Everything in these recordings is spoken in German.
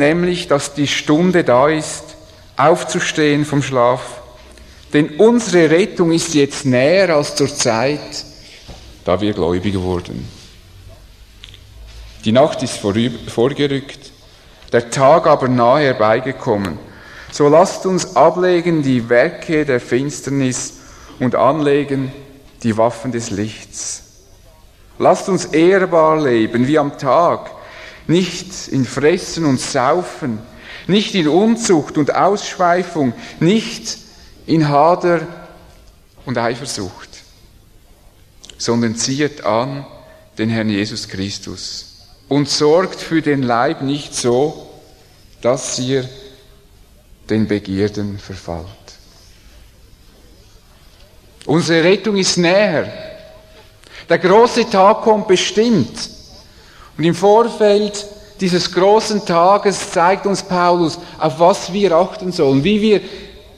nämlich, dass die Stunde da ist, aufzustehen vom Schlaf. Denn unsere Rettung ist jetzt näher als zur Zeit, da wir gläubig wurden. Die Nacht ist vorgerückt, der Tag aber nahe herbeigekommen. So lasst uns ablegen die Werke der Finsternis und anlegen die Waffen des Lichts. Lasst uns ehrbar leben wie am Tag, nicht in Fressen und Saufen, nicht in Unzucht und Ausschweifung, nicht in Hader und Eifersucht, sondern zieht an den Herrn Jesus Christus und sorgt für den Leib nicht so, dass ihr den Begierden verfallt. Unsere Rettung ist näher. Der große Tag kommt bestimmt. Und im Vorfeld dieses großen Tages zeigt uns Paulus, auf was wir achten sollen, wie wir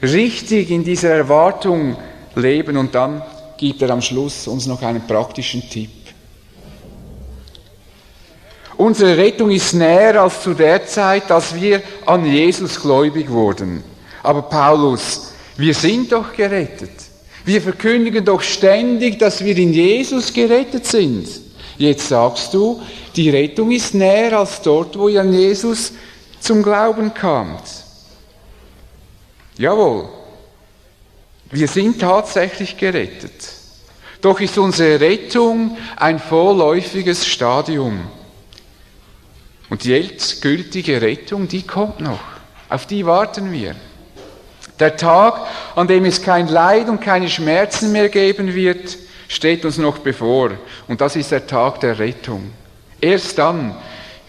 richtig in dieser Erwartung leben. Und dann gibt er am Schluss uns noch einen praktischen Tipp. Unsere Rettung ist näher als zu der Zeit, als wir an Jesus gläubig wurden. Aber Paulus, wir sind doch gerettet. Wir verkündigen doch ständig, dass wir in Jesus gerettet sind. Jetzt sagst du, die Rettung ist näher als dort, wo an Jesus zum Glauben kamt. Jawohl, wir sind tatsächlich gerettet. Doch ist unsere Rettung ein vorläufiges Stadium. Und die endgültige Rettung, die kommt noch. Auf die warten wir. Der Tag, an dem es kein Leid und keine Schmerzen mehr geben wird, steht uns noch bevor. Und das ist der Tag der Rettung. Erst dann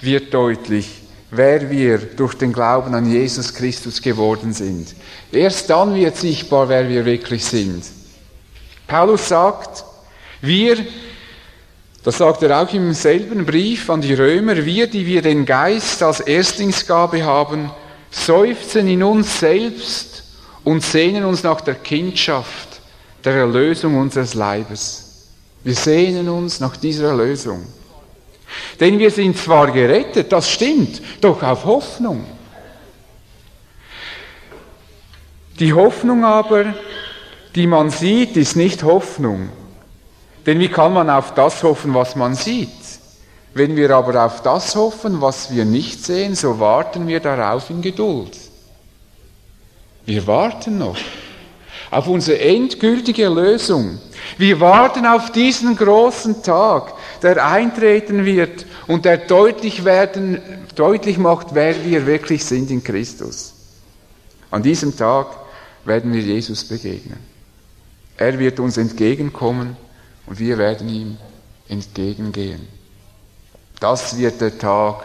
wird deutlich, wer wir durch den Glauben an Jesus Christus geworden sind. Erst dann wird sichtbar, wer wir wirklich sind. Paulus sagt, wir das sagt er auch im selben Brief an die Römer. Wir, die wir den Geist als Erstlingsgabe haben, seufzen in uns selbst und sehnen uns nach der Kindschaft, der Erlösung unseres Leibes. Wir sehnen uns nach dieser Erlösung. Denn wir sind zwar gerettet, das stimmt, doch auf Hoffnung. Die Hoffnung aber, die man sieht, ist nicht Hoffnung. Denn wie kann man auf das hoffen, was man sieht? Wenn wir aber auf das hoffen, was wir nicht sehen, so warten wir darauf in Geduld. Wir warten noch auf unsere endgültige Erlösung. Wir warten auf diesen großen Tag, der eintreten wird und der deutlich, werden, deutlich macht, wer wir wirklich sind in Christus. An diesem Tag werden wir Jesus begegnen. Er wird uns entgegenkommen und wir werden ihm entgegengehen. Das wird der Tag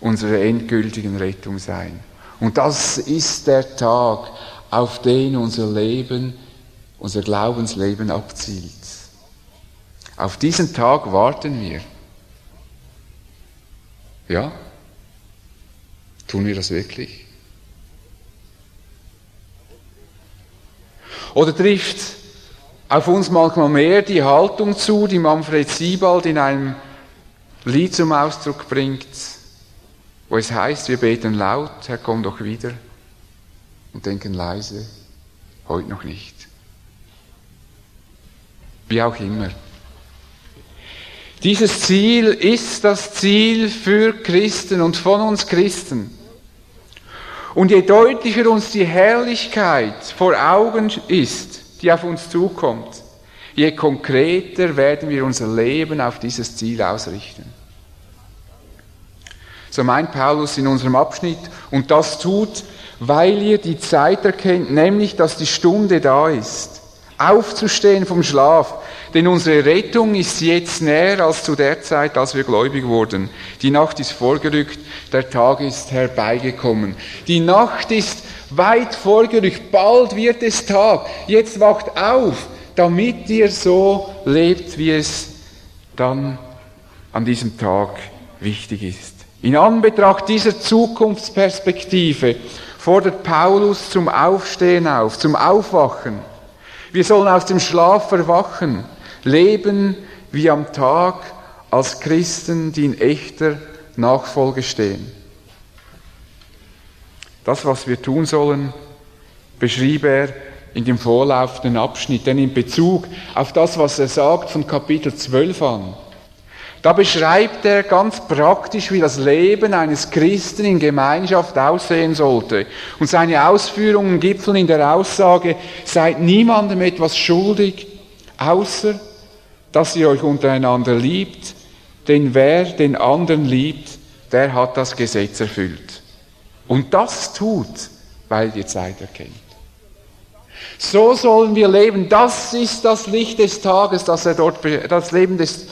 unserer endgültigen Rettung sein. Und das ist der Tag, auf den unser Leben, unser Glaubensleben abzielt. Auf diesen Tag warten wir. Ja? Tun wir das wirklich? Oder trifft auf uns manchmal mehr die Haltung zu, die Manfred Siebald in einem Lied zum Ausdruck bringt, wo es heißt, wir beten laut, Herr, komm doch wieder, und denken leise, heute noch nicht. Wie auch immer. Dieses Ziel ist das Ziel für Christen und von uns Christen. Und je deutlicher uns die Herrlichkeit vor Augen ist, die auf uns zukommt, je konkreter werden wir unser Leben auf dieses Ziel ausrichten. So meint Paulus in unserem Abschnitt, und das tut, weil ihr die Zeit erkennt, nämlich dass die Stunde da ist, aufzustehen vom Schlaf, denn unsere Rettung ist jetzt näher als zu der Zeit, als wir gläubig wurden. Die Nacht ist vorgerückt, der Tag ist herbeigekommen. Die Nacht ist weit vorgerückt, bald wird es Tag. Jetzt wacht auf, damit ihr so lebt, wie es dann an diesem Tag wichtig ist. In Anbetracht dieser Zukunftsperspektive fordert Paulus zum Aufstehen auf, zum Aufwachen. Wir sollen aus dem Schlaf erwachen, leben wie am Tag als Christen, die in echter Nachfolge stehen. Das, was wir tun sollen, beschrieb er in dem vorlaufenden Abschnitt, denn in Bezug auf das, was er sagt von Kapitel 12 an, da beschreibt er ganz praktisch, wie das Leben eines Christen in Gemeinschaft aussehen sollte. Und seine Ausführungen gipfeln in der Aussage, seid niemandem etwas schuldig, außer dass ihr euch untereinander liebt, denn wer den anderen liebt, der hat das Gesetz erfüllt. Und das tut, weil ihr Zeit erkennt. So sollen wir leben. Das ist das Licht des Tages, das er dort, das Leben des,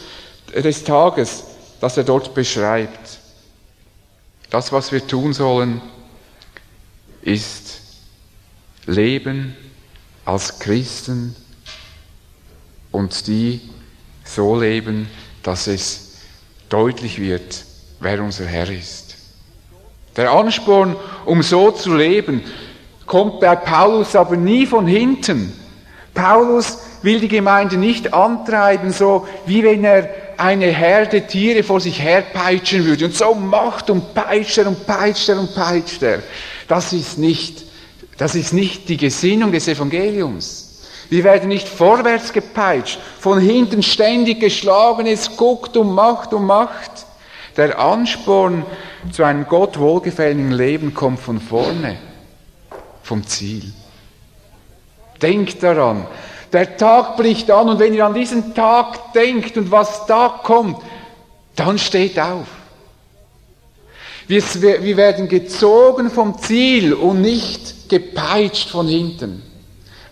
des Tages, das er dort beschreibt. Das, was wir tun sollen, ist leben als Christen und die so leben, dass es deutlich wird, wer unser Herr ist. Der Ansporn, um so zu leben, kommt bei Paulus aber nie von hinten. Paulus will die Gemeinde nicht antreiben, so wie wenn er eine Herde Tiere vor sich herpeitschen würde. Und so macht und peitscht er und peitscht er und peitscht er. Das ist nicht, das ist nicht die Gesinnung des Evangeliums. Wir werden nicht vorwärts gepeitscht, von hinten ständig geschlagen, es guckt und macht und macht. Der Ansporn zu einem Gott wohlgefälligen Leben kommt von vorne, vom Ziel. Denkt daran, der Tag bricht an und wenn ihr an diesen Tag denkt und was da kommt, dann steht auf. Wir, wir werden gezogen vom Ziel und nicht gepeitscht von hinten.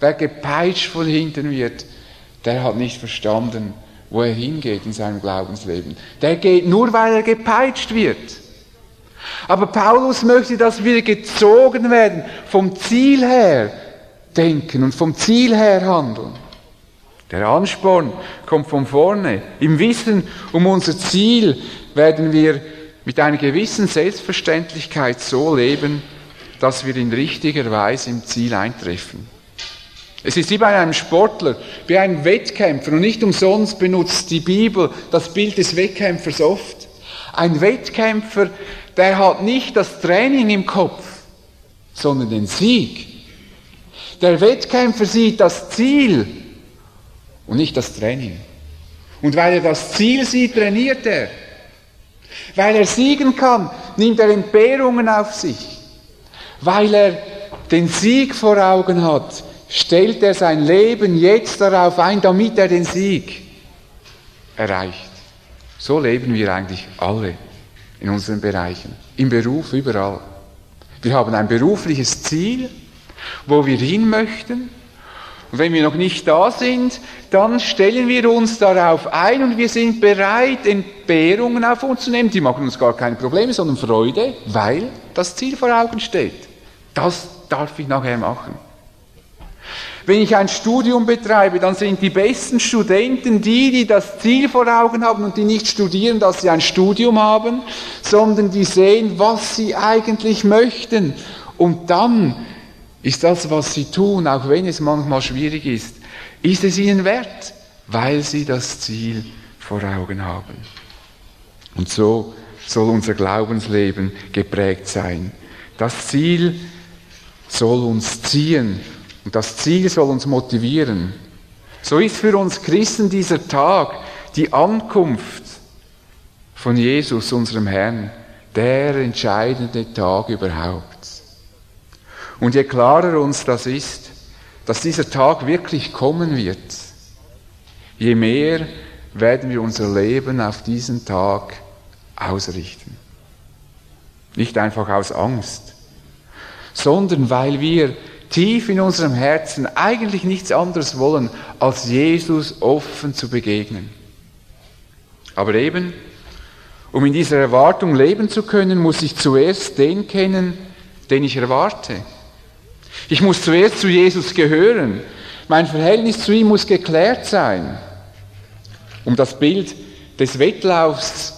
Wer gepeitscht von hinten wird, der hat nicht verstanden, wo er hingeht in seinem Glaubensleben. Der geht nur, weil er gepeitscht wird. Aber Paulus möchte, dass wir gezogen werden, vom Ziel her denken und vom Ziel her handeln. Der Ansporn kommt von vorne. Im Wissen um unser Ziel werden wir mit einer gewissen Selbstverständlichkeit so leben, dass wir in richtiger Weise im Ziel eintreffen. Es ist wie bei einem Sportler, wie einem Wettkämpfer. Und nicht umsonst benutzt die Bibel das Bild des Wettkämpfers oft. Ein Wettkämpfer, der hat nicht das Training im Kopf, sondern den Sieg. Der Wettkämpfer sieht das Ziel und nicht das Training. Und weil er das Ziel sieht, trainiert er. Weil er siegen kann, nimmt er Entbehrungen auf sich. Weil er den Sieg vor Augen hat, stellt er sein Leben jetzt darauf ein, damit er den Sieg erreicht. So leben wir eigentlich alle in unseren Bereichen, im Beruf, überall. Wir haben ein berufliches Ziel, wo wir hin möchten. Und wenn wir noch nicht da sind, dann stellen wir uns darauf ein und wir sind bereit, Entbehrungen auf uns zu nehmen. Die machen uns gar keine Probleme, sondern Freude, weil das Ziel vor Augen steht. Das darf ich nachher machen. Wenn ich ein Studium betreibe, dann sind die besten Studenten die, die das Ziel vor Augen haben und die nicht studieren, dass sie ein Studium haben, sondern die sehen, was sie eigentlich möchten. Und dann ist das, was sie tun, auch wenn es manchmal schwierig ist, ist es ihnen wert, weil sie das Ziel vor Augen haben. Und so soll unser Glaubensleben geprägt sein. Das Ziel soll uns ziehen und das Ziel soll uns motivieren. So ist für uns Christen dieser Tag die Ankunft von Jesus, unserem Herrn, der entscheidende Tag überhaupt. Und je klarer uns das ist, dass dieser Tag wirklich kommen wird, je mehr werden wir unser Leben auf diesen Tag ausrichten. Nicht einfach aus Angst, sondern weil wir tief in unserem Herzen eigentlich nichts anderes wollen, als Jesus offen zu begegnen. Aber eben, um in dieser Erwartung leben zu können, muss ich zuerst den kennen, den ich erwarte. Ich muss zuerst zu Jesus gehören. Mein Verhältnis zu ihm muss geklärt sein. Um das Bild des Wettlaufs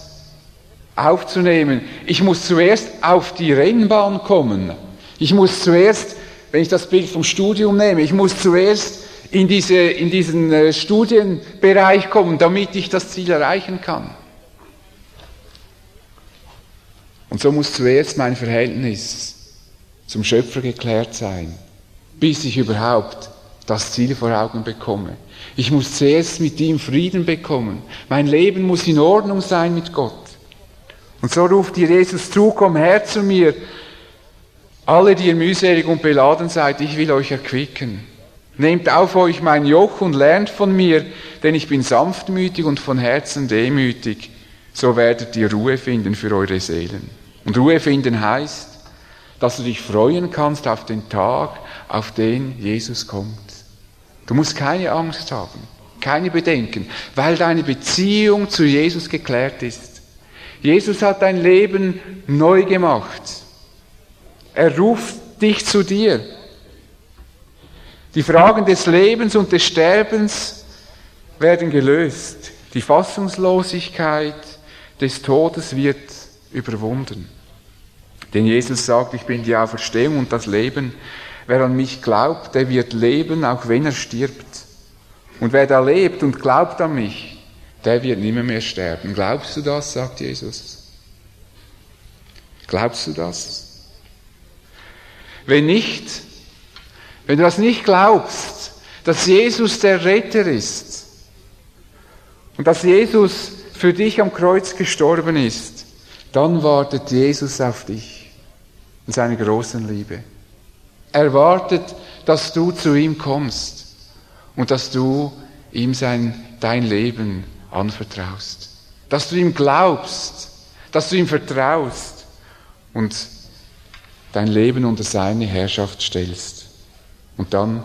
aufzunehmen, ich muss zuerst auf die Rennbahn kommen. Ich muss zuerst wenn ich das Bild vom Studium nehme, ich muss zuerst in, diese, in diesen äh, Studienbereich kommen, damit ich das Ziel erreichen kann. Und so muss zuerst mein Verhältnis zum Schöpfer geklärt sein, bis ich überhaupt das Ziel vor Augen bekomme. Ich muss zuerst mit ihm Frieden bekommen. Mein Leben muss in Ordnung sein mit Gott. Und so ruft dir Jesus zu, komm her zu mir, alle, die ihr mühselig und beladen seid, ich will euch erquicken. Nehmt auf euch mein Joch und lernt von mir, denn ich bin sanftmütig und von Herzen demütig. So werdet ihr Ruhe finden für eure Seelen. Und Ruhe finden heißt, dass du dich freuen kannst auf den Tag, auf den Jesus kommt. Du musst keine Angst haben, keine Bedenken, weil deine Beziehung zu Jesus geklärt ist. Jesus hat dein Leben neu gemacht. Er ruft dich zu dir. Die Fragen des Lebens und des Sterbens werden gelöst. Die Fassungslosigkeit des Todes wird überwunden. Denn Jesus sagt, ich bin die Auferstehung und das Leben. Wer an mich glaubt, der wird leben, auch wenn er stirbt. Und wer da lebt und glaubt an mich, der wird nimmer mehr sterben. Glaubst du das, sagt Jesus? Glaubst du das? Wenn nicht, wenn du das nicht glaubst, dass Jesus der Retter ist und dass Jesus für dich am Kreuz gestorben ist, dann wartet Jesus auf dich in seiner großen Liebe. Er wartet, dass du zu ihm kommst und dass du ihm sein, dein Leben anvertraust. Dass du ihm glaubst, dass du ihm vertraust und dein Leben unter seine Herrschaft stellst. Und dann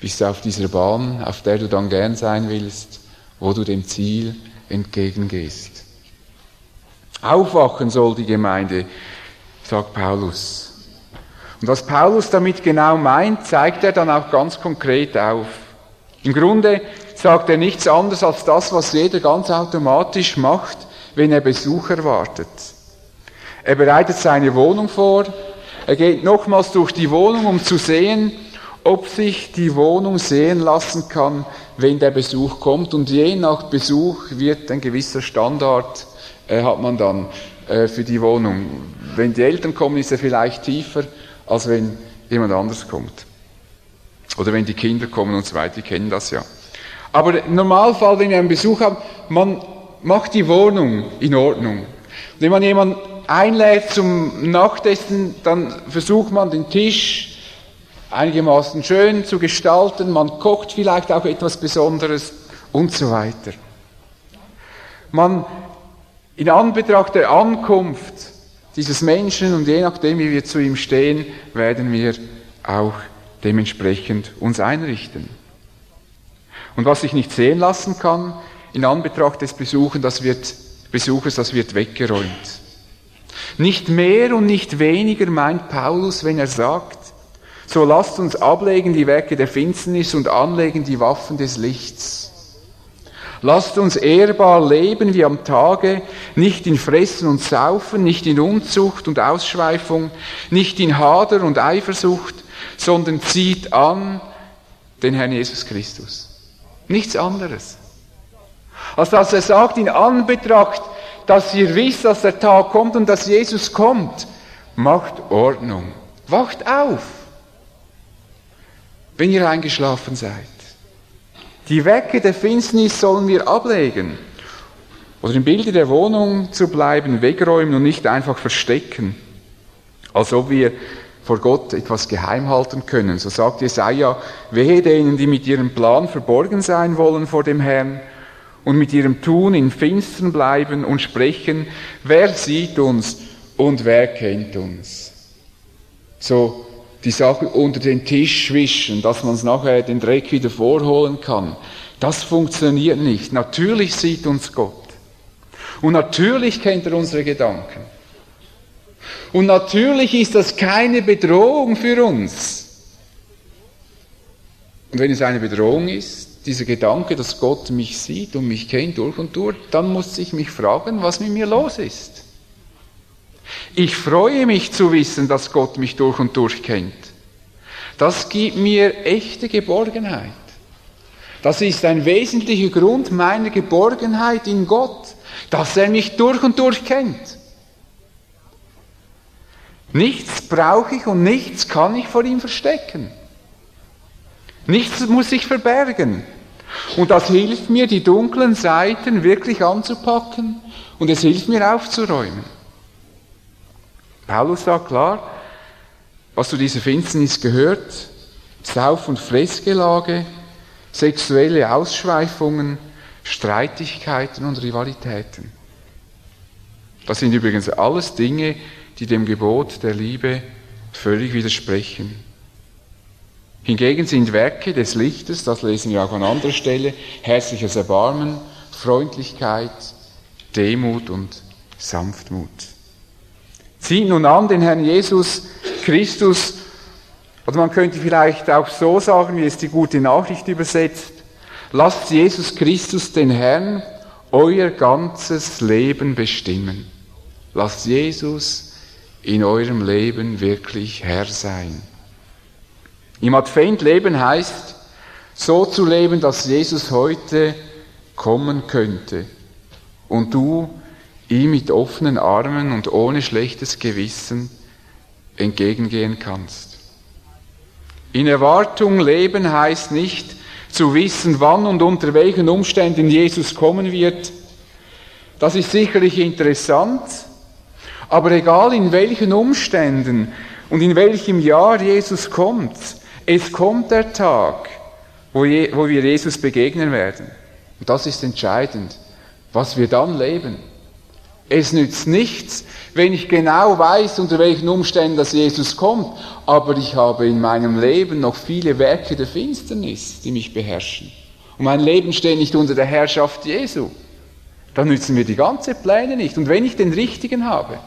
bist du auf dieser Bahn, auf der du dann gern sein willst, wo du dem Ziel entgegengehst. Aufwachen soll die Gemeinde, sagt Paulus. Und was Paulus damit genau meint, zeigt er dann auch ganz konkret auf. Im Grunde sagt er nichts anderes als das, was jeder ganz automatisch macht, wenn er Besuch erwartet. Er bereitet seine Wohnung vor, er geht nochmals durch die Wohnung, um zu sehen, ob sich die Wohnung sehen lassen kann, wenn der Besuch kommt. Und je nach Besuch wird ein gewisser Standard, äh, hat man dann äh, für die Wohnung. Wenn die Eltern kommen, ist er vielleicht tiefer, als wenn jemand anders kommt. Oder wenn die Kinder kommen und so weiter, die kennen das ja. Aber im Normalfall, wenn wir einen Besuch haben, man macht die Wohnung in Ordnung. Wenn man jemanden einlädt zum Nachtessen, dann versucht man den Tisch einigermaßen schön zu gestalten, man kocht vielleicht auch etwas Besonderes und so weiter. Man, in Anbetracht der Ankunft dieses Menschen und je nachdem, wie wir zu ihm stehen, werden wir auch dementsprechend uns einrichten. Und was sich nicht sehen lassen kann, in Anbetracht des Besuchen, das wird, Besuches, das wird weggeräumt. Nicht mehr und nicht weniger meint Paulus, wenn er sagt, so lasst uns ablegen die Werke der Finsternis und anlegen die Waffen des Lichts. Lasst uns ehrbar leben wie am Tage, nicht in Fressen und Saufen, nicht in Unzucht und Ausschweifung, nicht in Hader und Eifersucht, sondern zieht an den Herrn Jesus Christus. Nichts anderes. Als dass er sagt, in Anbetracht dass ihr wisst, dass der Tag kommt und dass Jesus kommt. Macht Ordnung. Wacht auf, wenn ihr eingeschlafen seid. Die Wecke der Finsternis sollen wir ablegen. Oder im Bilde der Wohnung zu bleiben, wegräumen und nicht einfach verstecken. Als ob wir vor Gott etwas geheim halten können. So sagt Jesaja, wehe denen, die mit ihrem Plan verborgen sein wollen vor dem Herrn und mit ihrem Tun in Finstern bleiben und sprechen, wer sieht uns und wer kennt uns? So die Sache unter den Tisch wischen, dass man es nachher den Dreck wieder vorholen kann. Das funktioniert nicht. Natürlich sieht uns Gott. Und natürlich kennt er unsere Gedanken. Und natürlich ist das keine Bedrohung für uns. Und wenn es eine Bedrohung ist, dieser Gedanke, dass Gott mich sieht und mich kennt durch und durch, dann muss ich mich fragen, was mit mir los ist. Ich freue mich zu wissen, dass Gott mich durch und durch kennt. Das gibt mir echte Geborgenheit. Das ist ein wesentlicher Grund meiner Geborgenheit in Gott, dass er mich durch und durch kennt. Nichts brauche ich und nichts kann ich vor ihm verstecken. Nichts muss ich verbergen. Und das hilft mir, die dunklen Seiten wirklich anzupacken und es hilft mir aufzuräumen. Paulus sagt klar, was zu dieser Finsternis gehört, Sauf- und Fressgelage, sexuelle Ausschweifungen, Streitigkeiten und Rivalitäten. Das sind übrigens alles Dinge, die dem Gebot der Liebe völlig widersprechen. Hingegen sind Werke des Lichtes, das lesen wir auch an anderer Stelle, herzliches Erbarmen, Freundlichkeit, Demut und Sanftmut. Zieht nun an den Herrn Jesus Christus, oder man könnte vielleicht auch so sagen, wie es die gute Nachricht übersetzt, lasst Jesus Christus den Herrn euer ganzes Leben bestimmen. Lasst Jesus in eurem Leben wirklich Herr sein. Im Advent leben heißt, so zu leben, dass Jesus heute kommen könnte und du ihm mit offenen Armen und ohne schlechtes Gewissen entgegengehen kannst. In Erwartung leben heißt nicht zu wissen, wann und unter welchen Umständen Jesus kommen wird. Das ist sicherlich interessant, aber egal in welchen Umständen und in welchem Jahr Jesus kommt, es kommt der Tag, wo, wir Jesus begegnen werden. Und das ist entscheidend, was wir dann leben. Es nützt nichts, wenn ich genau weiß, unter welchen Umständen das Jesus kommt, aber ich habe in meinem Leben noch viele Werke der Finsternis, die mich beherrschen. Und mein Leben steht nicht unter der Herrschaft Jesu. Dann nützen mir die ganzen Pläne nicht. Und wenn ich den richtigen habe,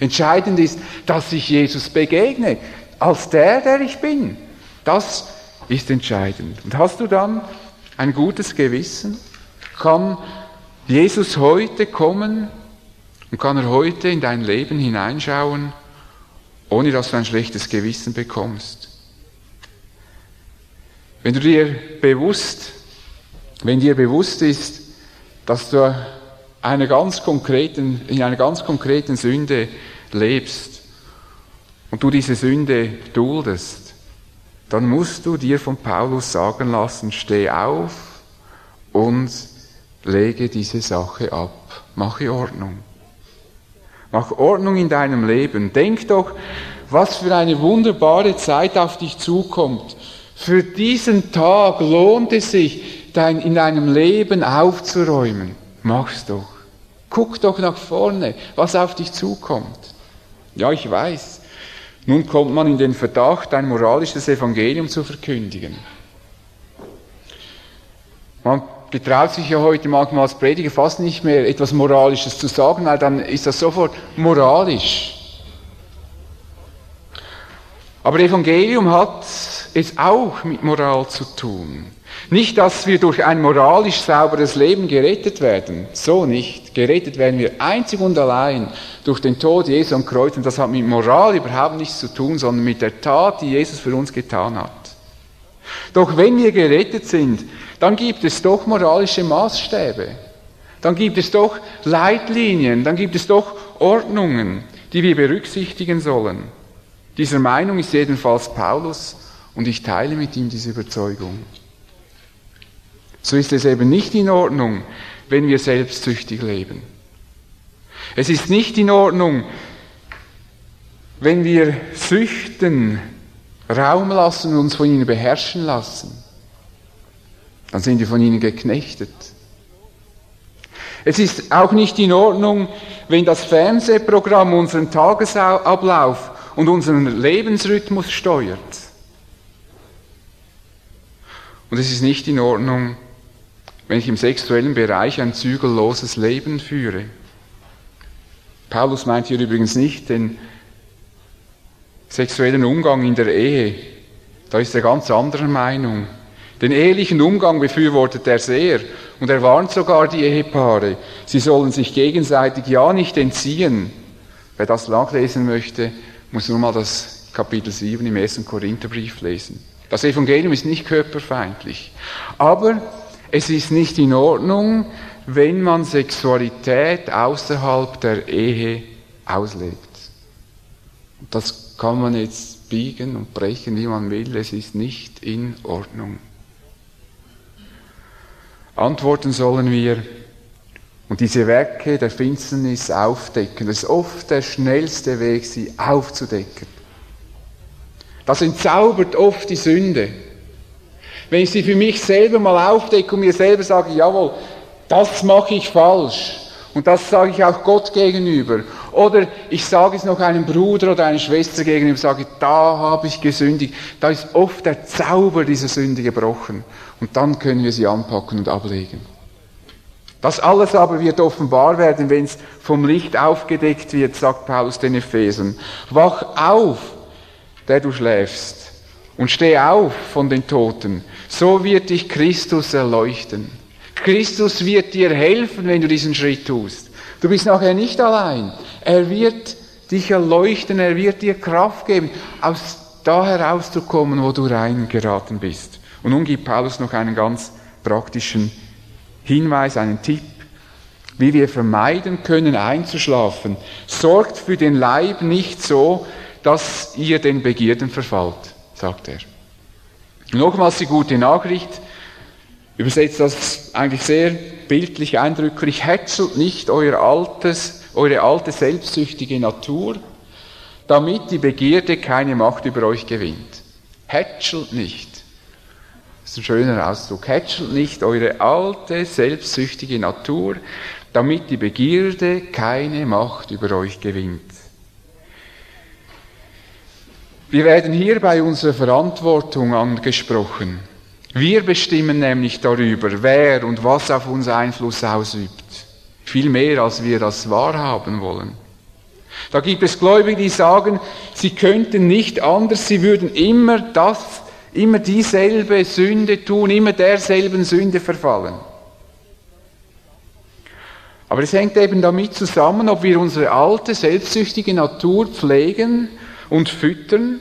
entscheidend ist, dass ich Jesus begegne, als der, der ich bin. Das ist entscheidend. Und hast du dann ein gutes Gewissen? Kann Jesus heute kommen und kann er heute in dein Leben hineinschauen, ohne dass du ein schlechtes Gewissen bekommst? Wenn du dir bewusst, wenn dir bewusst ist, dass du einer ganz konkreten, in einer ganz konkreten Sünde lebst und du diese Sünde duldest, dann musst du dir von Paulus sagen lassen, steh auf und lege diese Sache ab. Mache Ordnung. Mach Ordnung in deinem Leben. Denk doch, was für eine wunderbare Zeit auf dich zukommt. Für diesen Tag lohnt es sich, dein, in deinem Leben aufzuräumen. Mach's doch. Guck doch nach vorne, was auf dich zukommt. Ja, ich weiß. Nun kommt man in den Verdacht, ein moralisches Evangelium zu verkündigen. Man getraut sich ja heute manchmal als Prediger fast nicht mehr etwas Moralisches zu sagen, weil dann ist das sofort moralisch. Aber Evangelium hat es auch mit Moral zu tun. Nicht, dass wir durch ein moralisch sauberes Leben gerettet werden. So nicht. Gerettet werden wir einzig und allein durch den Tod Jesu am Kreuz. Und das hat mit Moral überhaupt nichts zu tun, sondern mit der Tat, die Jesus für uns getan hat. Doch wenn wir gerettet sind, dann gibt es doch moralische Maßstäbe. Dann gibt es doch Leitlinien, dann gibt es doch Ordnungen, die wir berücksichtigen sollen. Dieser Meinung ist jedenfalls Paulus und ich teile mit ihm diese Überzeugung. So ist es eben nicht in Ordnung, wenn wir selbstsüchtig leben. Es ist nicht in Ordnung, wenn wir Süchten Raum lassen und uns von ihnen beherrschen lassen. Dann sind wir von ihnen geknechtet. Es ist auch nicht in Ordnung, wenn das Fernsehprogramm unseren Tagesablauf und unseren Lebensrhythmus steuert. Und es ist nicht in Ordnung, wenn ich im sexuellen Bereich ein zügelloses Leben führe. Paulus meint hier übrigens nicht den sexuellen Umgang in der Ehe. Da ist er ganz anderer Meinung. Den ehelichen Umgang befürwortet er sehr und er warnt sogar die Ehepaare, sie sollen sich gegenseitig ja nicht entziehen. Wer das nachlesen möchte, muss nur mal das Kapitel 7 im ersten Korintherbrief lesen. Das Evangelium ist nicht körperfeindlich, aber es ist nicht in Ordnung, wenn man Sexualität außerhalb der Ehe auslebt. Das kann man jetzt biegen und brechen, wie man will. Es ist nicht in Ordnung. Antworten sollen wir und diese Werke der Finsternis aufdecken. Das ist oft der schnellste Weg, sie aufzudecken. Das entzaubert oft die Sünde. Wenn ich sie für mich selber mal aufdecke und mir selber sage, jawohl, das mache ich falsch. Und das sage ich auch Gott gegenüber. Oder ich sage es noch einem Bruder oder einer Schwester gegenüber, sage, da habe ich gesündigt. Da ist oft der Zauber dieser Sünde gebrochen. Und dann können wir sie anpacken und ablegen. Das alles aber wird offenbar werden, wenn es vom Licht aufgedeckt wird, sagt Paulus den Ephesern. Wach auf, der du schläfst, und steh auf von den Toten. So wird dich Christus erleuchten. Christus wird dir helfen, wenn du diesen Schritt tust. Du bist nachher nicht allein. Er wird dich erleuchten, er wird dir Kraft geben, aus da herauszukommen, wo du reingeraten bist. Und nun gibt Paulus noch einen ganz praktischen Hinweis, einen Tipp, wie wir vermeiden können, einzuschlafen. Sorgt für den Leib nicht so, dass ihr den Begierden verfallt, sagt er. Nochmals die gute Nachricht, übersetzt das eigentlich sehr bildlich, eindrücklich, hätschelt nicht euer altes, eure alte selbstsüchtige Natur, damit die Begierde keine Macht über euch gewinnt. Hätschelt nicht. Das ist ein schöner Ausdruck. Hätschelt nicht eure alte, selbstsüchtige Natur, damit die Begierde keine Macht über euch gewinnt. Wir werden hier bei unserer Verantwortung angesprochen. Wir bestimmen nämlich darüber, wer und was auf uns Einfluss ausübt. Viel mehr, als wir das wahrhaben wollen. Da gibt es Gläubige, die sagen, sie könnten nicht anders, sie würden immer das, immer dieselbe Sünde tun, immer derselben Sünde verfallen. Aber es hängt eben damit zusammen, ob wir unsere alte, selbstsüchtige Natur pflegen und füttern.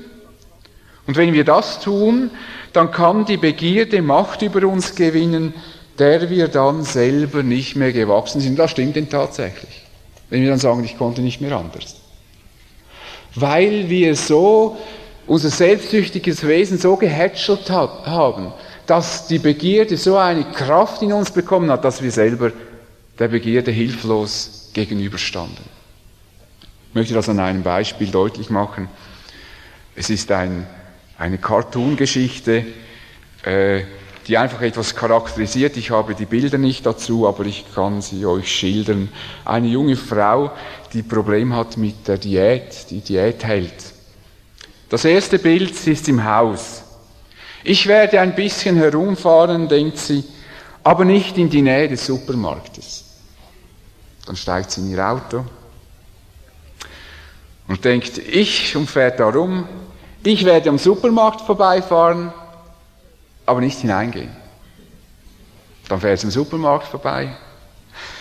Und wenn wir das tun, dann kann die Begierde Macht über uns gewinnen, der wir dann selber nicht mehr gewachsen sind. Das stimmt denn tatsächlich. Wenn wir dann sagen, ich konnte nicht mehr anders. Weil wir so, unser selbstsüchtiges Wesen so gehätschelt haben, dass die Begierde so eine Kraft in uns bekommen hat, dass wir selber der Begierde hilflos gegenüberstanden. Ich möchte das an einem Beispiel deutlich machen. Es ist ein, eine Cartoon-Geschichte, äh, die einfach etwas charakterisiert. Ich habe die Bilder nicht dazu, aber ich kann sie euch schildern. Eine junge Frau, die Problem hat mit der Diät, die Diät hält. Das erste Bild ist im Haus. Ich werde ein bisschen herumfahren, denkt sie, aber nicht in die Nähe des Supermarktes. Dann steigt sie in ihr Auto und denkt, ich und fährt da rum, ich werde am Supermarkt vorbeifahren, aber nicht hineingehen. Dann fährt sie am Supermarkt vorbei.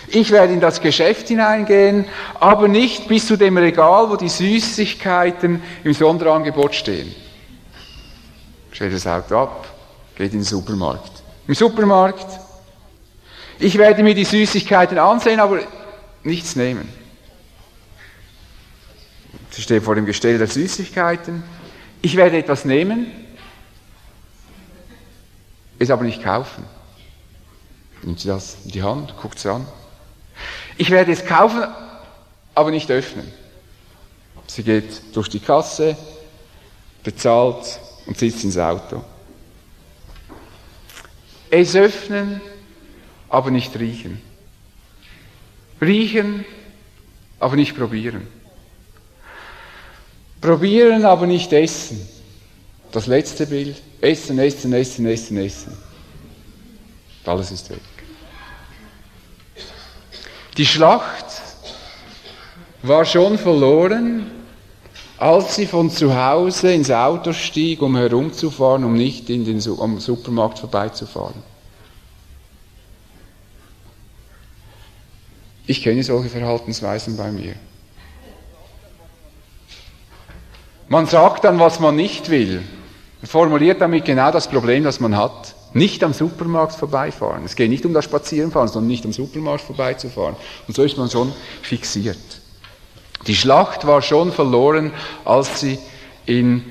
Ich werde in das Geschäft hineingehen, aber nicht bis zu dem Regal, wo die Süßigkeiten im Sonderangebot stehen. Stellt das Auto ab, geht in den Supermarkt. Im Supermarkt. Ich werde mir die Süßigkeiten ansehen, aber nichts nehmen. Sie steht vor dem Gestell der Süßigkeiten. Ich werde etwas nehmen, es aber nicht kaufen. Nimmt sie das in die Hand, guckt sie an. Ich werde es kaufen, aber nicht öffnen. Sie geht durch die Kasse, bezahlt und sitzt ins Auto. Es öffnen, aber nicht riechen. Riechen, aber nicht probieren. Probieren, aber nicht essen. Das letzte Bild. Essen, essen, essen, essen, essen. Alles ist weg. Die Schlacht war schon verloren, als sie von zu Hause ins Auto stieg, um herumzufahren, um nicht in den, am Supermarkt vorbeizufahren. Ich kenne solche Verhaltensweisen bei mir. Man sagt dann, was man nicht will. Formuliert damit genau das Problem, das man hat. Nicht am Supermarkt vorbeifahren. Es geht nicht um das Spazierenfahren, sondern nicht am Supermarkt vorbeizufahren. Und so ist man schon fixiert. Die Schlacht war schon verloren, als sie in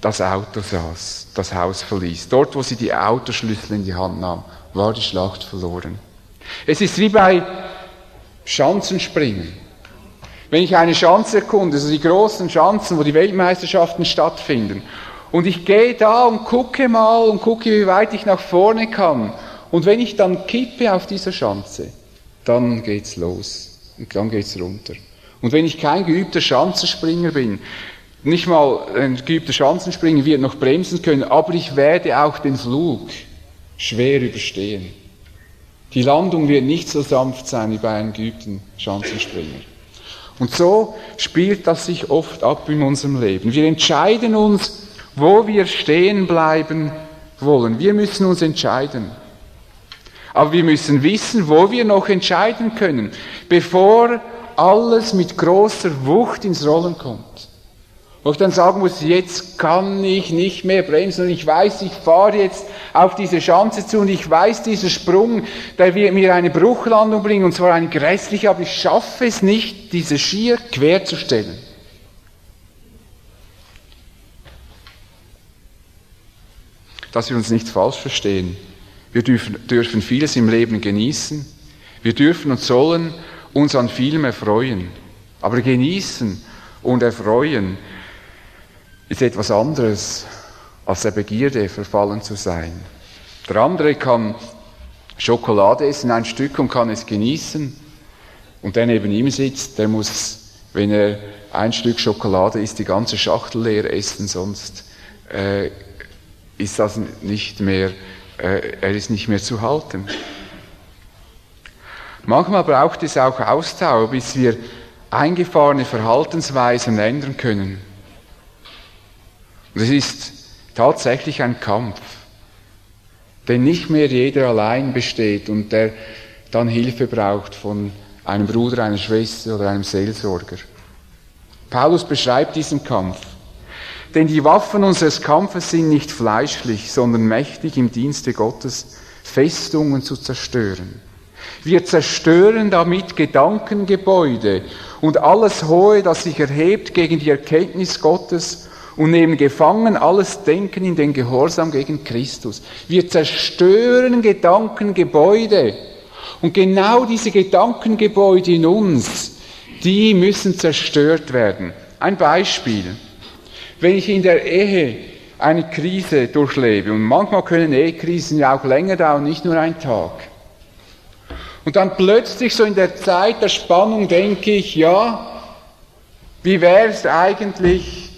das Auto saß, das Haus verließ. Dort, wo sie die Autoschlüssel in die Hand nahm, war die Schlacht verloren. Es ist wie bei Schanzenspringen. Wenn ich eine Schanze erkunde, also die großen Schanzen, wo die Weltmeisterschaften stattfinden, und ich gehe da und gucke mal und gucke, wie weit ich nach vorne kann. Und wenn ich dann kippe auf dieser Schanze, dann geht's los. Und dann geht's runter. Und wenn ich kein geübter Schanzenspringer bin, nicht mal ein geübter Schanzenspringer wird noch bremsen können, aber ich werde auch den Flug schwer überstehen. Die Landung wird nicht so sanft sein wie bei einem geübten Schanzenspringer. Und so spielt das sich oft ab in unserem Leben. Wir entscheiden uns, wo wir stehen bleiben wollen. Wir müssen uns entscheiden. Aber wir müssen wissen, wo wir noch entscheiden können, bevor alles mit großer Wucht ins Rollen kommt. Wo ich dann sagen muss, jetzt kann ich nicht mehr bremsen und ich weiß, ich fahre jetzt auf diese Schanze zu und ich weiß, dieser Sprung, der wird mir eine Bruchlandung bringen und zwar eine grässliche, aber ich schaffe es nicht, diese Skier quer zu stellen. Dass wir uns nicht falsch verstehen. Wir dürfen, dürfen vieles im Leben genießen. Wir dürfen und sollen uns an vielem erfreuen. Aber genießen und erfreuen ist etwas anderes, als der Begierde verfallen zu sein. Der andere kann Schokolade essen, ein Stück, und kann es genießen. Und der neben ihm sitzt, der muss, wenn er ein Stück Schokolade isst, die ganze Schachtel leer essen, sonst äh, ist das nicht mehr, äh, er ist nicht mehr zu halten. Manchmal braucht es auch Ausdauer, bis wir eingefahrene Verhaltensweisen ändern können. Und es ist tatsächlich ein Kampf, den nicht mehr jeder allein besteht und der dann Hilfe braucht von einem Bruder, einer Schwester oder einem Seelsorger. Paulus beschreibt diesen Kampf. Denn die Waffen unseres Kampfes sind nicht fleischlich, sondern mächtig im Dienste Gottes, Festungen zu zerstören. Wir zerstören damit Gedankengebäude und alles Hohe, das sich erhebt gegen die Erkenntnis Gottes und nehmen gefangen alles Denken in den Gehorsam gegen Christus. Wir zerstören Gedankengebäude. Und genau diese Gedankengebäude in uns, die müssen zerstört werden. Ein Beispiel. Wenn ich in der Ehe eine Krise durchlebe, und manchmal können Ehekrisen ja auch länger dauern, nicht nur ein Tag. Und dann plötzlich so in der Zeit der Spannung denke ich, ja, wie wäre es eigentlich,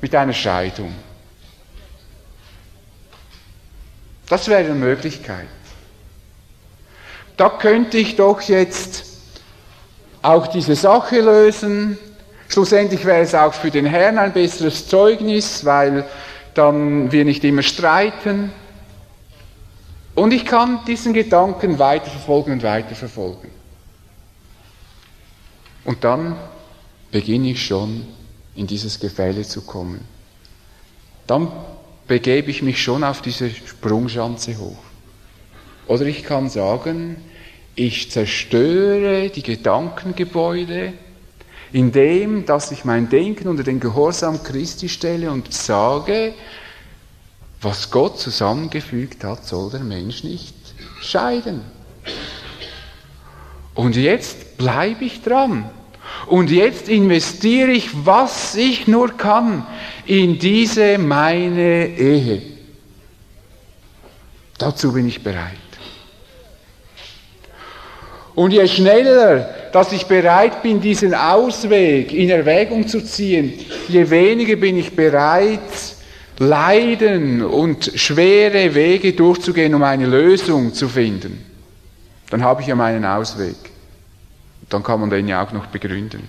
mit einer Scheidung. Das wäre eine Möglichkeit. Da könnte ich doch jetzt auch diese Sache lösen. Schlussendlich wäre es auch für den Herrn ein besseres Zeugnis, weil dann wir nicht immer streiten. Und ich kann diesen Gedanken weiterverfolgen und weiterverfolgen. Und dann beginne ich schon in dieses Gefälle zu kommen. Dann begebe ich mich schon auf diese Sprungschanze hoch. Oder ich kann sagen, ich zerstöre die Gedankengebäude, indem dass ich mein Denken unter den Gehorsam Christi stelle und sage, was Gott zusammengefügt hat, soll der Mensch nicht scheiden. Und jetzt bleibe ich dran. Und jetzt investiere ich, was ich nur kann, in diese meine Ehe. Dazu bin ich bereit. Und je schneller, dass ich bereit bin, diesen Ausweg in Erwägung zu ziehen, je weniger bin ich bereit, Leiden und schwere Wege durchzugehen, um eine Lösung zu finden. Dann habe ich ja meinen Ausweg dann kann man den ja auch noch begründen.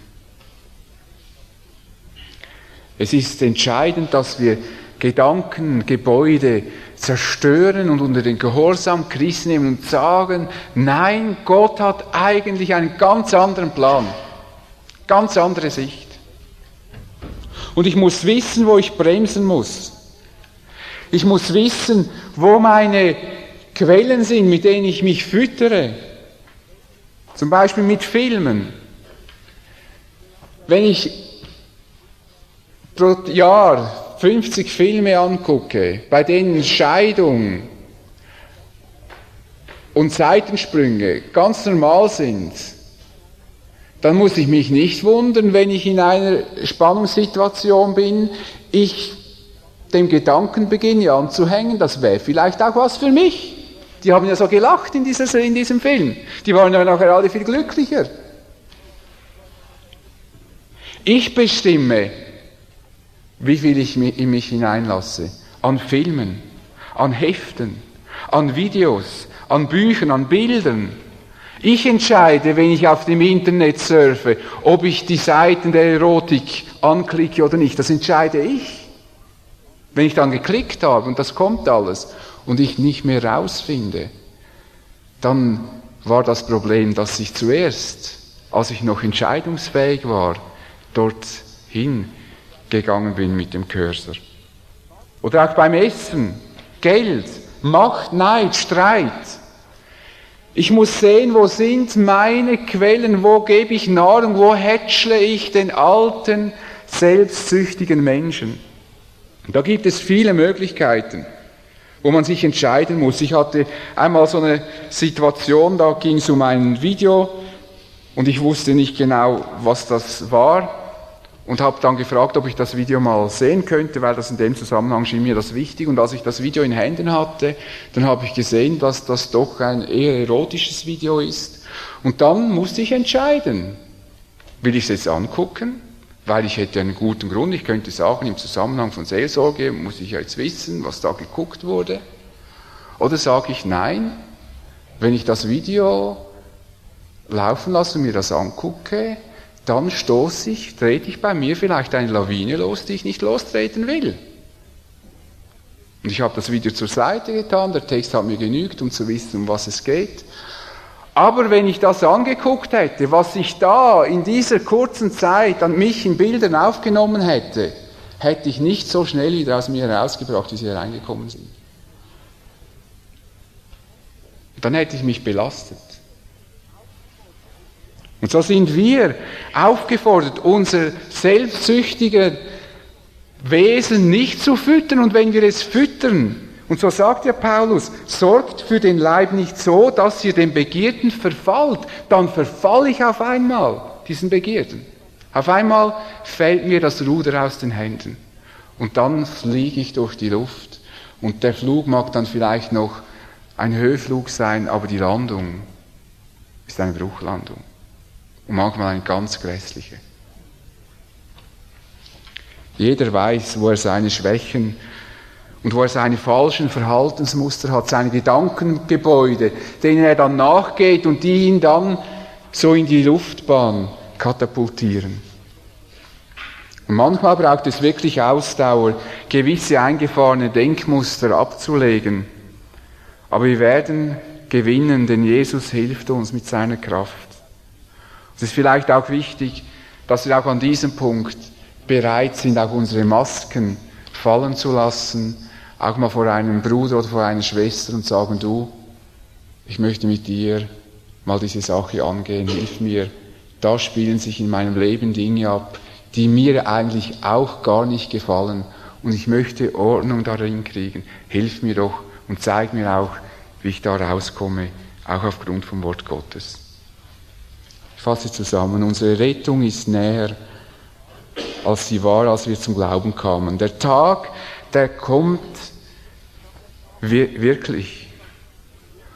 Es ist entscheidend, dass wir Gedanken, Gebäude zerstören und unter den Gehorsam Christi nehmen und sagen, nein, Gott hat eigentlich einen ganz anderen Plan, ganz andere Sicht. Und ich muss wissen, wo ich bremsen muss. Ich muss wissen, wo meine Quellen sind, mit denen ich mich füttere. Zum Beispiel mit Filmen. Wenn ich pro Jahr 50 Filme angucke, bei denen Scheidung und Seitensprünge ganz normal sind, dann muss ich mich nicht wundern, wenn ich in einer Spannungssituation bin, ich dem Gedanken beginne anzuhängen, das wäre vielleicht auch was für mich. Die haben ja so gelacht in, dieser, in diesem Film. Die waren ja nachher alle viel glücklicher. Ich bestimme, wie viel ich in mich hineinlasse. An Filmen, an Heften, an Videos, an Büchern, an Bildern. Ich entscheide, wenn ich auf dem Internet surfe, ob ich die Seiten der Erotik anklicke oder nicht. Das entscheide ich. Wenn ich dann geklickt habe und das kommt alles und ich nicht mehr rausfinde, dann war das Problem, dass ich zuerst, als ich noch entscheidungsfähig war, dorthin gegangen bin mit dem Cursor. Oder auch beim Essen, Geld, Macht, Neid, Streit. Ich muss sehen, wo sind meine Quellen, wo gebe ich Nahrung, wo hätschle ich den alten, selbstsüchtigen Menschen. Da gibt es viele Möglichkeiten, wo man sich entscheiden muss. Ich hatte einmal so eine Situation, da ging es um ein Video und ich wusste nicht genau, was das war und habe dann gefragt, ob ich das Video mal sehen könnte, weil das in dem Zusammenhang schien mir das wichtig. Und als ich das Video in Händen hatte, dann habe ich gesehen, dass das doch ein eher erotisches Video ist. Und dann musste ich entscheiden, will ich es jetzt angucken, weil ich hätte einen guten Grund, ich könnte sagen, im Zusammenhang von Seelsorge muss ich jetzt wissen, was da geguckt wurde. Oder sage ich nein, wenn ich das Video laufen lasse und mir das angucke, dann stoße ich, trete ich bei mir vielleicht eine Lawine los, die ich nicht lostreten will. Und ich habe das Video zur Seite getan, der Text hat mir genügt, um zu wissen, um was es geht. Aber wenn ich das angeguckt hätte, was ich da in dieser kurzen Zeit an mich in Bildern aufgenommen hätte, hätte ich nicht so schnell wieder aus mir herausgebracht, wie sie hereingekommen sind. Dann hätte ich mich belastet. Und so sind wir aufgefordert, unser selbstsüchtiger Wesen nicht zu füttern. Und wenn wir es füttern, und so sagt ja Paulus, sorgt für den Leib nicht so, dass ihr den Begierden verfallt, dann verfalle ich auf einmal diesen Begierden. Auf einmal fällt mir das Ruder aus den Händen. Und dann fliege ich durch die Luft. Und der Flug mag dann vielleicht noch ein Höhenflug sein, aber die Landung ist eine Bruchlandung und manchmal eine ganz grässliche. Jeder weiß, wo er seine Schwächen und wo er seine falschen Verhaltensmuster hat, seine Gedankengebäude, denen er dann nachgeht und die ihn dann so in die Luftbahn katapultieren. Und manchmal braucht es wirklich Ausdauer, gewisse eingefahrene Denkmuster abzulegen. Aber wir werden gewinnen, denn Jesus hilft uns mit seiner Kraft. Es ist vielleicht auch wichtig, dass wir auch an diesem Punkt bereit sind, auch unsere Masken fallen zu lassen, auch mal vor einem Bruder oder vor einer Schwester und sagen, du, ich möchte mit dir mal diese Sache angehen, hilf mir. Da spielen sich in meinem Leben Dinge ab, die mir eigentlich auch gar nicht gefallen und ich möchte Ordnung darin kriegen. Hilf mir doch und zeig mir auch, wie ich da rauskomme, auch aufgrund vom Wort Gottes. Ich fasse zusammen, unsere Rettung ist näher, als sie war, als wir zum Glauben kamen. Der Tag, der kommt wirklich.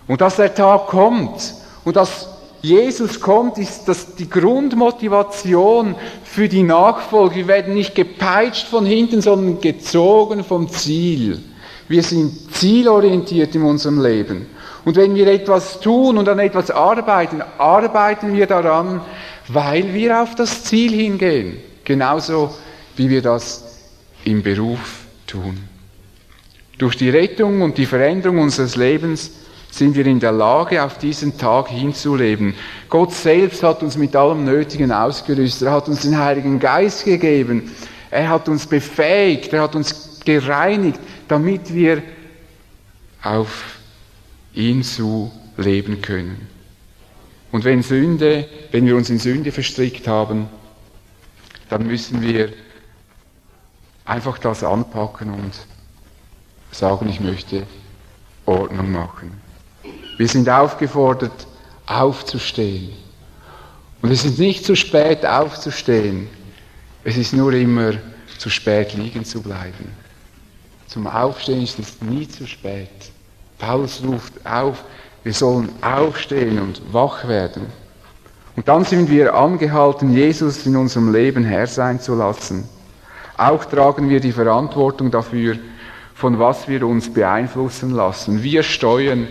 Und dass der Tag kommt und dass Jesus kommt, ist das die Grundmotivation für die Nachfolge. Wir werden nicht gepeitscht von hinten, sondern gezogen vom Ziel. Wir sind zielorientiert in unserem Leben. Und wenn wir etwas tun und an etwas arbeiten, arbeiten wir daran, weil wir auf das Ziel hingehen. Genauso wie wir das im Beruf tun. Durch die Rettung und die Veränderung unseres Lebens sind wir in der Lage, auf diesen Tag hinzuleben. Gott selbst hat uns mit allem Nötigen ausgerüstet. Er hat uns den Heiligen Geist gegeben. Er hat uns befähigt. Er hat uns gereinigt, damit wir auf ihn zu leben können. Und wenn Sünde, wenn wir uns in Sünde verstrickt haben, dann müssen wir einfach das anpacken und sagen, ich möchte Ordnung machen. Wir sind aufgefordert, aufzustehen. Und es ist nicht zu spät aufzustehen. Es ist nur immer zu spät liegen zu bleiben. Zum Aufstehen ist es nie zu spät. Paulus ruft auf, wir sollen aufstehen und wach werden. Und dann sind wir angehalten, Jesus in unserem Leben Herr sein zu lassen. Auch tragen wir die Verantwortung dafür, von was wir uns beeinflussen lassen. Wir steuern,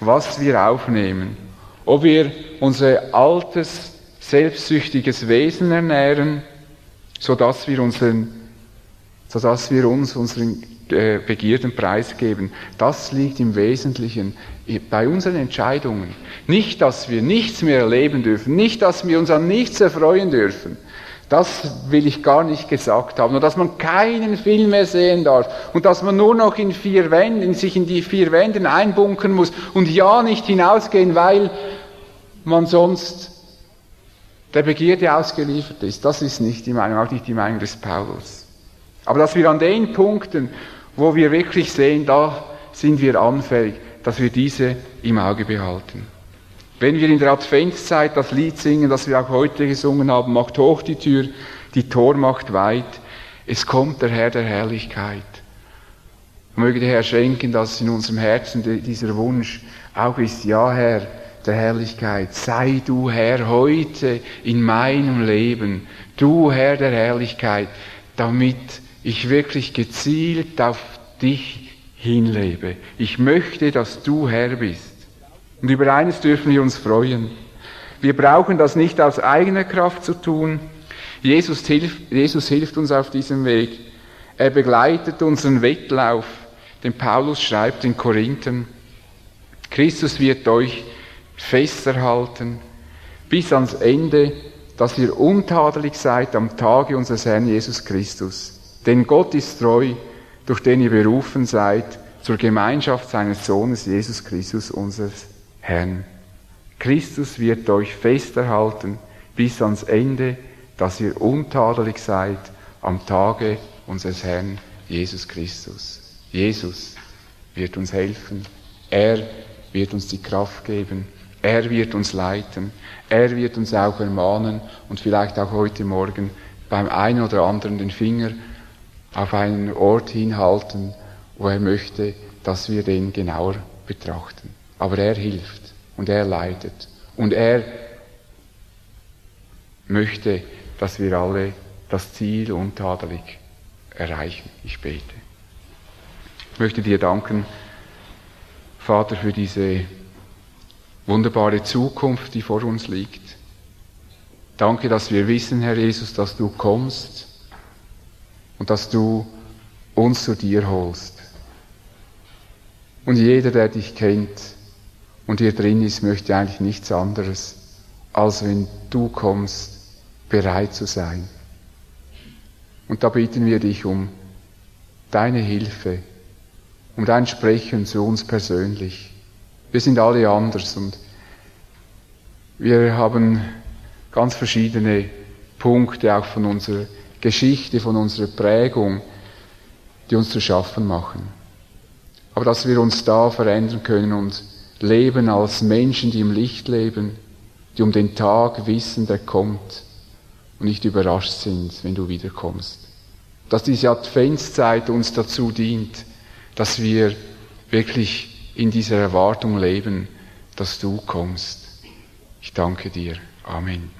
was wir aufnehmen. Ob wir unser altes, selbstsüchtiges Wesen ernähren, sodass wir, unseren, sodass wir uns unseren äh, Begierden preisgeben. Das liegt im Wesentlichen bei unseren Entscheidungen. Nicht, dass wir nichts mehr erleben dürfen, nicht, dass wir uns an nichts erfreuen dürfen. Das will ich gar nicht gesagt haben. Und dass man keinen Film mehr sehen darf. Und dass man nur noch in vier Wänden, sich in die vier Wänden einbunkern muss. Und ja nicht hinausgehen, weil man sonst der Begierde ausgeliefert ist. Das ist nicht die Meinung, auch nicht die Meinung des Paulus. Aber dass wir an den Punkten, wo wir wirklich sehen, da sind wir anfällig, dass wir diese im Auge behalten. Wenn wir in der Adventszeit das Lied singen, das wir auch heute gesungen haben, macht hoch die Tür, die Tor macht weit, es kommt der Herr der Herrlichkeit. Möge der Herr schenken, dass in unserem Herzen dieser Wunsch auch ist, ja Herr der Herrlichkeit, sei du Herr heute in meinem Leben, du Herr der Herrlichkeit, damit ich wirklich gezielt auf dich hinlebe. Ich möchte, dass du Herr bist. Und über eines dürfen wir uns freuen. Wir brauchen das nicht aus eigener Kraft zu tun. Jesus hilft, Jesus hilft uns auf diesem Weg. Er begleitet unseren Wettlauf, den Paulus schreibt in Korinthern. Christus wird euch festerhalten bis ans Ende, dass ihr untadelig seid am Tage unseres Herrn Jesus Christus. Denn Gott ist treu, durch den ihr berufen seid zur Gemeinschaft seines Sohnes Jesus Christus, unseres Herrn. Christus wird euch festerhalten bis ans Ende, dass ihr untadelig seid am Tage unseres Herrn Jesus Christus. Jesus wird uns helfen. Er wird uns die Kraft geben. Er wird uns leiten. Er wird uns auch ermahnen und vielleicht auch heute Morgen beim einen oder anderen den Finger auf einen Ort hinhalten, wo er möchte, dass wir den genauer betrachten. Aber er hilft und er leitet und er möchte, dass wir alle das Ziel untadelig erreichen. Ich bete. Ich möchte dir danken, Vater, für diese wunderbare Zukunft, die vor uns liegt. Danke, dass wir wissen, Herr Jesus, dass du kommst und dass du uns zu dir holst. Und jeder, der dich kennt und hier drin ist, möchte eigentlich nichts anderes, als wenn du kommst, bereit zu sein. Und da bitten wir dich um deine Hilfe, um dein Sprechen zu uns persönlich. Wir sind alle anders und wir haben ganz verschiedene Punkte auch von unserer Geschichte, von unserer Prägung, die uns zu schaffen machen. Aber dass wir uns da verändern können und leben als Menschen, die im Licht leben, die um den Tag wissen, der kommt und nicht überrascht sind, wenn du wiederkommst. Dass diese Adventszeit uns dazu dient, dass wir wirklich in dieser Erwartung leben, dass du kommst. Ich danke dir. Amen.